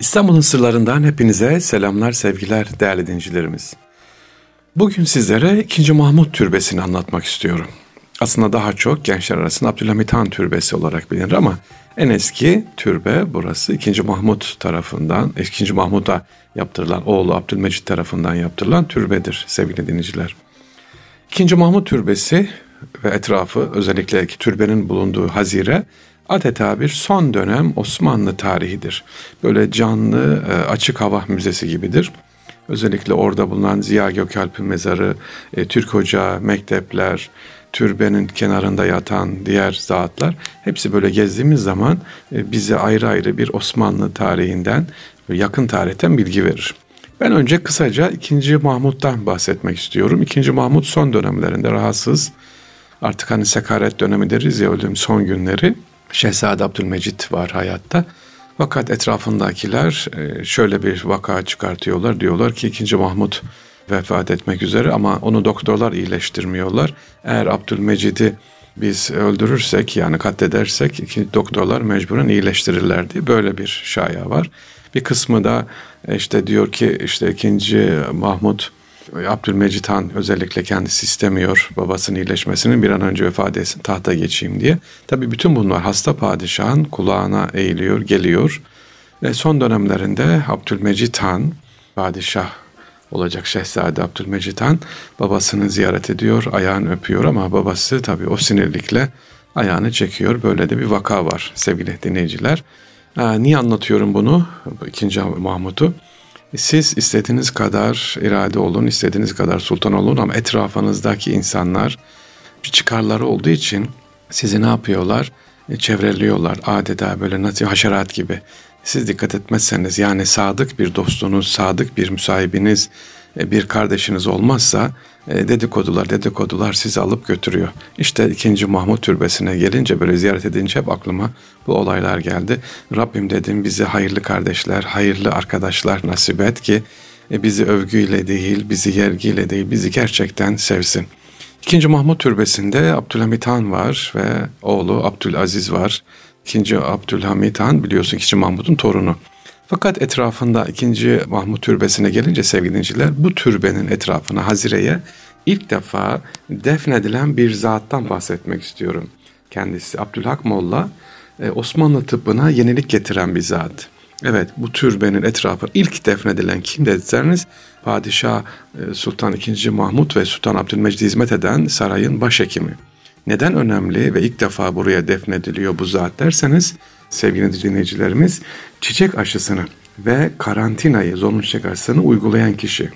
İstanbul'un sırlarından hepinize selamlar, sevgiler değerli dincilerimiz. Bugün sizlere 2. Mahmut Türbesi'ni anlatmak istiyorum. Aslında daha çok gençler arasında Abdülhamit Han Türbesi olarak bilinir ama en eski türbe burası 2. Mahmut tarafından, 2. Mahmut'a yaptırılan, oğlu Abdülmecit tarafından yaptırılan türbedir sevgili dinleyiciler. 2. Mahmut Türbesi ve etrafı özellikle türbenin bulunduğu hazire adeta bir son dönem Osmanlı tarihidir. Böyle canlı e, açık hava müzesi gibidir. Özellikle orada bulunan Ziya Gökalp'in mezarı, e, Türk Ocağı, mektepler, türbenin kenarında yatan diğer zatlar hepsi böyle gezdiğimiz zaman e, bize ayrı ayrı bir Osmanlı tarihinden yakın tarihten bilgi verir. Ben önce kısaca 2. Mahmut'tan bahsetmek istiyorum. 2. Mahmut son dönemlerinde rahatsız. Artık hani sekaret dönemi deriz ya ölüm son günleri. Şehzade Abdülmecit var hayatta. Fakat etrafındakiler e, şöyle bir vaka çıkartıyorlar. Diyorlar ki 2. Mahmut vefat etmek üzere ama onu doktorlar iyileştirmiyorlar. Eğer Abdülmecid'i biz öldürürsek yani katledersek doktorlar mecburen iyileştirirlerdi. Böyle bir şaya var. Bir kısmı da işte diyor ki işte ikinci Mahmut Abdülmecit Han özellikle kendisi istemiyor babasının iyileşmesinin bir an önce vefat etsin tahta geçeyim diye. Tabi bütün bunlar hasta padişahın kulağına eğiliyor, geliyor. Ve son dönemlerinde Abdülmecit Han, padişah olacak Şehzade Abdülmecit Han babasını ziyaret ediyor, ayağını öpüyor ama babası tabi o sinirlikle ayağını çekiyor. Böyle de bir vaka var sevgili dinleyiciler. Ee, niye anlatıyorum bunu? ikinci Mahmut'u. Siz istediğiniz kadar irade olun, istediğiniz kadar sultan olun ama etrafınızdaki insanlar bir çıkarları olduğu için sizi ne yapıyorlar? E, çevreliyorlar adeta böyle nasıl haşerat gibi. Siz dikkat etmezseniz yani sadık bir dostunuz, sadık bir müsahibiniz, bir kardeşiniz olmazsa e, dedikodular dedikodular sizi alıp götürüyor. İşte ikinci Mahmut Türbesi'ne gelince böyle ziyaret edince hep aklıma bu olaylar geldi. Rabbim dedim bizi hayırlı kardeşler, hayırlı arkadaşlar nasip et ki e, bizi övgüyle değil, bizi yergiyle değil, bizi gerçekten sevsin. İkinci Mahmut Türbesi'nde Abdülhamit Han var ve oğlu Abdülaziz var. İkinci Abdülhamit Han biliyorsun ikinci Mahmut'un torunu. Fakat etrafında ikinci Mahmut Türbesi'ne gelince sevgili dinciler bu türbenin etrafına Hazire'ye ilk defa defnedilen bir zattan bahsetmek istiyorum. Kendisi Abdülhak Molla e, Osmanlı tıbbına yenilik getiren bir zat. Evet bu türbenin etrafı ilk defnedilen kim derseniz Padişah e, Sultan II. Mahmut ve Sultan Abdülmecid hizmet eden sarayın başhekimi. Neden önemli ve ilk defa buraya defnediliyor bu zat derseniz sevgili dinleyicilerimiz çiçek aşısını ve karantinayı, zorunlu çiçek aşısını uygulayan kişi.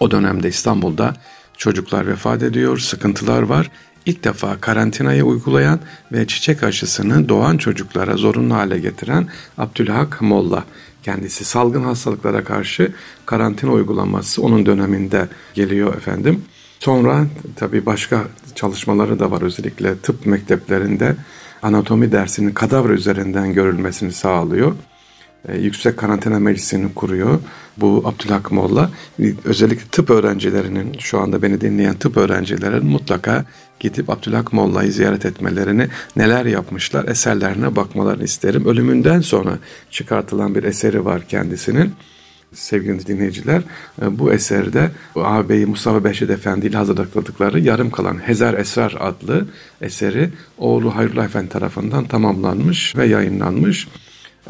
O dönemde İstanbul'da çocuklar vefat ediyor, sıkıntılar var. İlk defa karantinayı uygulayan ve çiçek aşısını doğan çocuklara zorunlu hale getiren Abdülhak Molla. Kendisi salgın hastalıklara karşı karantina uygulaması onun döneminde geliyor efendim. Sonra tabii başka çalışmaları da var özellikle tıp mekteplerinde anatomi dersinin kadavra üzerinden görülmesini sağlıyor. E, yüksek Karantina Meclisi'ni kuruyor. Bu Abdülhak Molla özellikle tıp öğrencilerinin şu anda beni dinleyen tıp öğrencilerin mutlaka gidip Abdülhak Molla'yı ziyaret etmelerini, neler yapmışlar eserlerine bakmalarını isterim. Ölümünden sonra çıkartılan bir eseri var kendisinin sevgili dinleyiciler e, bu eserde ağabeyi Mustafa Beşir Efendi ile hazırladıkları yarım kalan Hezer Esrar adlı eseri oğlu Hayrullah Efendi tarafından tamamlanmış ve yayınlanmış.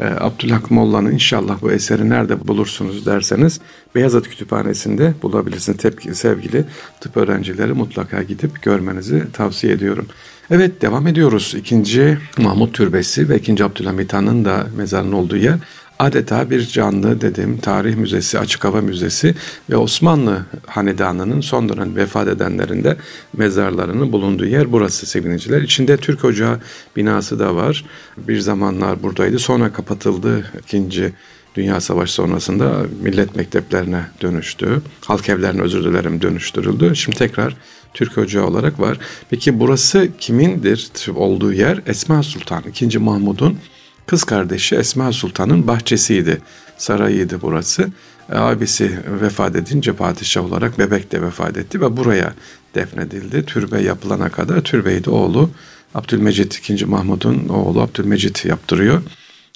E, Abdülhak Molla'nın inşallah bu eseri nerede bulursunuz derseniz Beyazıt Kütüphanesi'nde bulabilirsiniz. Tepki, sevgili tıp öğrencileri mutlaka gidip görmenizi tavsiye ediyorum. Evet devam ediyoruz. İkinci Mahmut Türbesi ve ikinci Abdülhamit Han'ın da mezarının olduğu yer adeta bir canlı dedim tarih müzesi, açık hava müzesi ve Osmanlı hanedanının son dönem vefat edenlerinde mezarlarının bulunduğu yer burası sevgiliciler. İçinde Türk Ocağı binası da var. Bir zamanlar buradaydı. Sonra kapatıldı ikinci Dünya Savaşı sonrasında millet mekteplerine dönüştü. Halk evlerine özür dilerim dönüştürüldü. Şimdi tekrar Türk Ocağı olarak var. Peki burası kimindir olduğu yer? Esma Sultan, 2. Mahmud'un Kız kardeşi Esma Sultan'ın bahçesiydi, sarayıydı burası. E, abisi vefat edince padişah olarak bebek de vefat etti ve buraya defnedildi. Türbe yapılana kadar türbeyi de oğlu Abdülmecit II. Mahmud'un oğlu Abdülmecit yaptırıyor.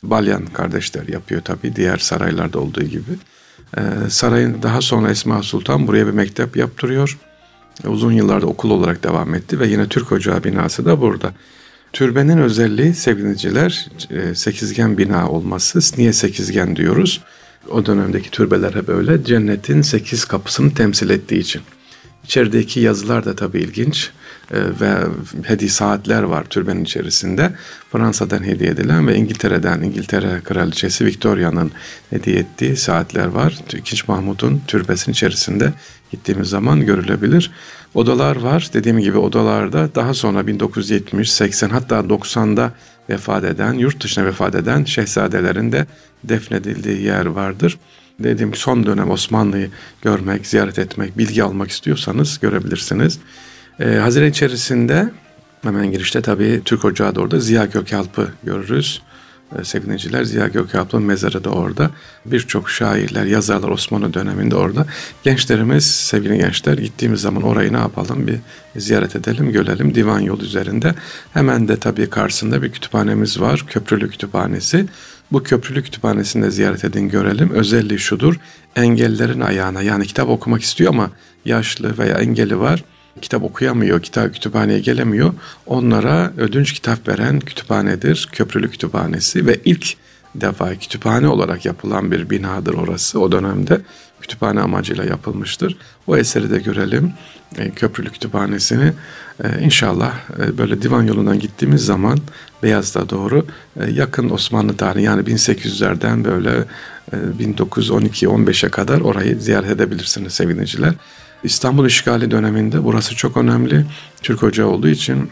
Balyan kardeşler yapıyor tabii diğer saraylarda olduğu gibi. Ee, sarayın daha sonra Esma Sultan buraya bir mektep yaptırıyor. Uzun yıllarda okul olarak devam etti ve yine Türk Ocağı binası da burada. Türbenin özelliği sevgiliciler e, sekizgen bina olması. Niye sekizgen diyoruz? O dönemdeki türbelere böyle cennetin sekiz kapısını temsil ettiği için. İçerideki yazılar da tabii ilginç e, ve hediye saatler var türbenin içerisinde. Fransa'dan hediye edilen ve İngiltere'den İngiltere Kraliçesi Victoria'nın hediye ettiği saatler var. İkinci Mahmut'un türbesinin içerisinde gittiğimiz zaman görülebilir. Odalar var. Dediğim gibi odalarda daha sonra 1970, 80 hatta 90'da vefat eden, yurt dışına vefat eden şehzadelerin de defnedildiği yer vardır. Dediğim son dönem Osmanlı'yı görmek, ziyaret etmek, bilgi almak istiyorsanız görebilirsiniz. Ee, Hazine içerisinde hemen girişte tabii Türk Ocağı da orada Ziya Gökalp'ı görürüz. Ee, sevgiliciler Ziya Gökalp'ın mezarı da orada. Birçok şairler, yazarlar Osmanlı döneminde orada. Gençlerimiz, sevgili gençler gittiğimiz zaman orayı ne yapalım bir ziyaret edelim, görelim. Divan yolu üzerinde. Hemen de tabii karşısında bir kütüphanemiz var. Köprülü Kütüphanesi. Bu köprülü kütüphanesinde ziyaret edin görelim. Özelliği şudur. Engellerin ayağına yani kitap okumak istiyor ama yaşlı veya engeli var kitap okuyamıyor, kitap kütüphaneye gelemiyor. Onlara ödünç kitap veren kütüphanedir. Köprülü Kütüphanesi ve ilk defa kütüphane olarak yapılan bir binadır orası. O dönemde kütüphane amacıyla yapılmıştır. O eseri de görelim. E, Köprülü Kütüphanesi'ni e, inşallah e, böyle divan yolundan gittiğimiz zaman Beyaz'da doğru yakın Osmanlı tarihi yani 1800'lerden böyle 1912-15'e kadar orayı ziyaret edebilirsiniz sevgiliciler. İstanbul işgali döneminde burası çok önemli. Türk Ocağı olduğu için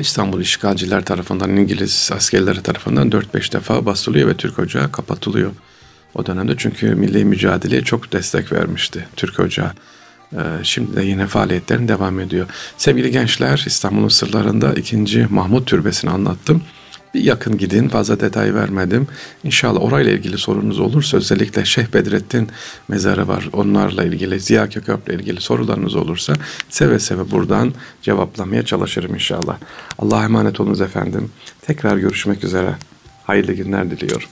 İstanbul işgalciler tarafından, İngiliz askerleri tarafından 4-5 defa basılıyor ve Türk Ocağı kapatılıyor. O dönemde çünkü milli mücadeleye çok destek vermişti Türk Ocağı. Ee, şimdi de yine faaliyetlerin devam ediyor. Sevgili gençler İstanbul'un sırlarında 2. Mahmut Türbesi'ni anlattım. Yakın gidin fazla detay vermedim. İnşallah orayla ilgili sorunuz olursa özellikle Şeyh Bedrettin mezarı var. Onlarla ilgili Ziya Kököp'le ilgili sorularınız olursa seve seve buradan cevaplamaya çalışırım inşallah. Allah'a emanet olunuz efendim. Tekrar görüşmek üzere. Hayırlı günler diliyorum.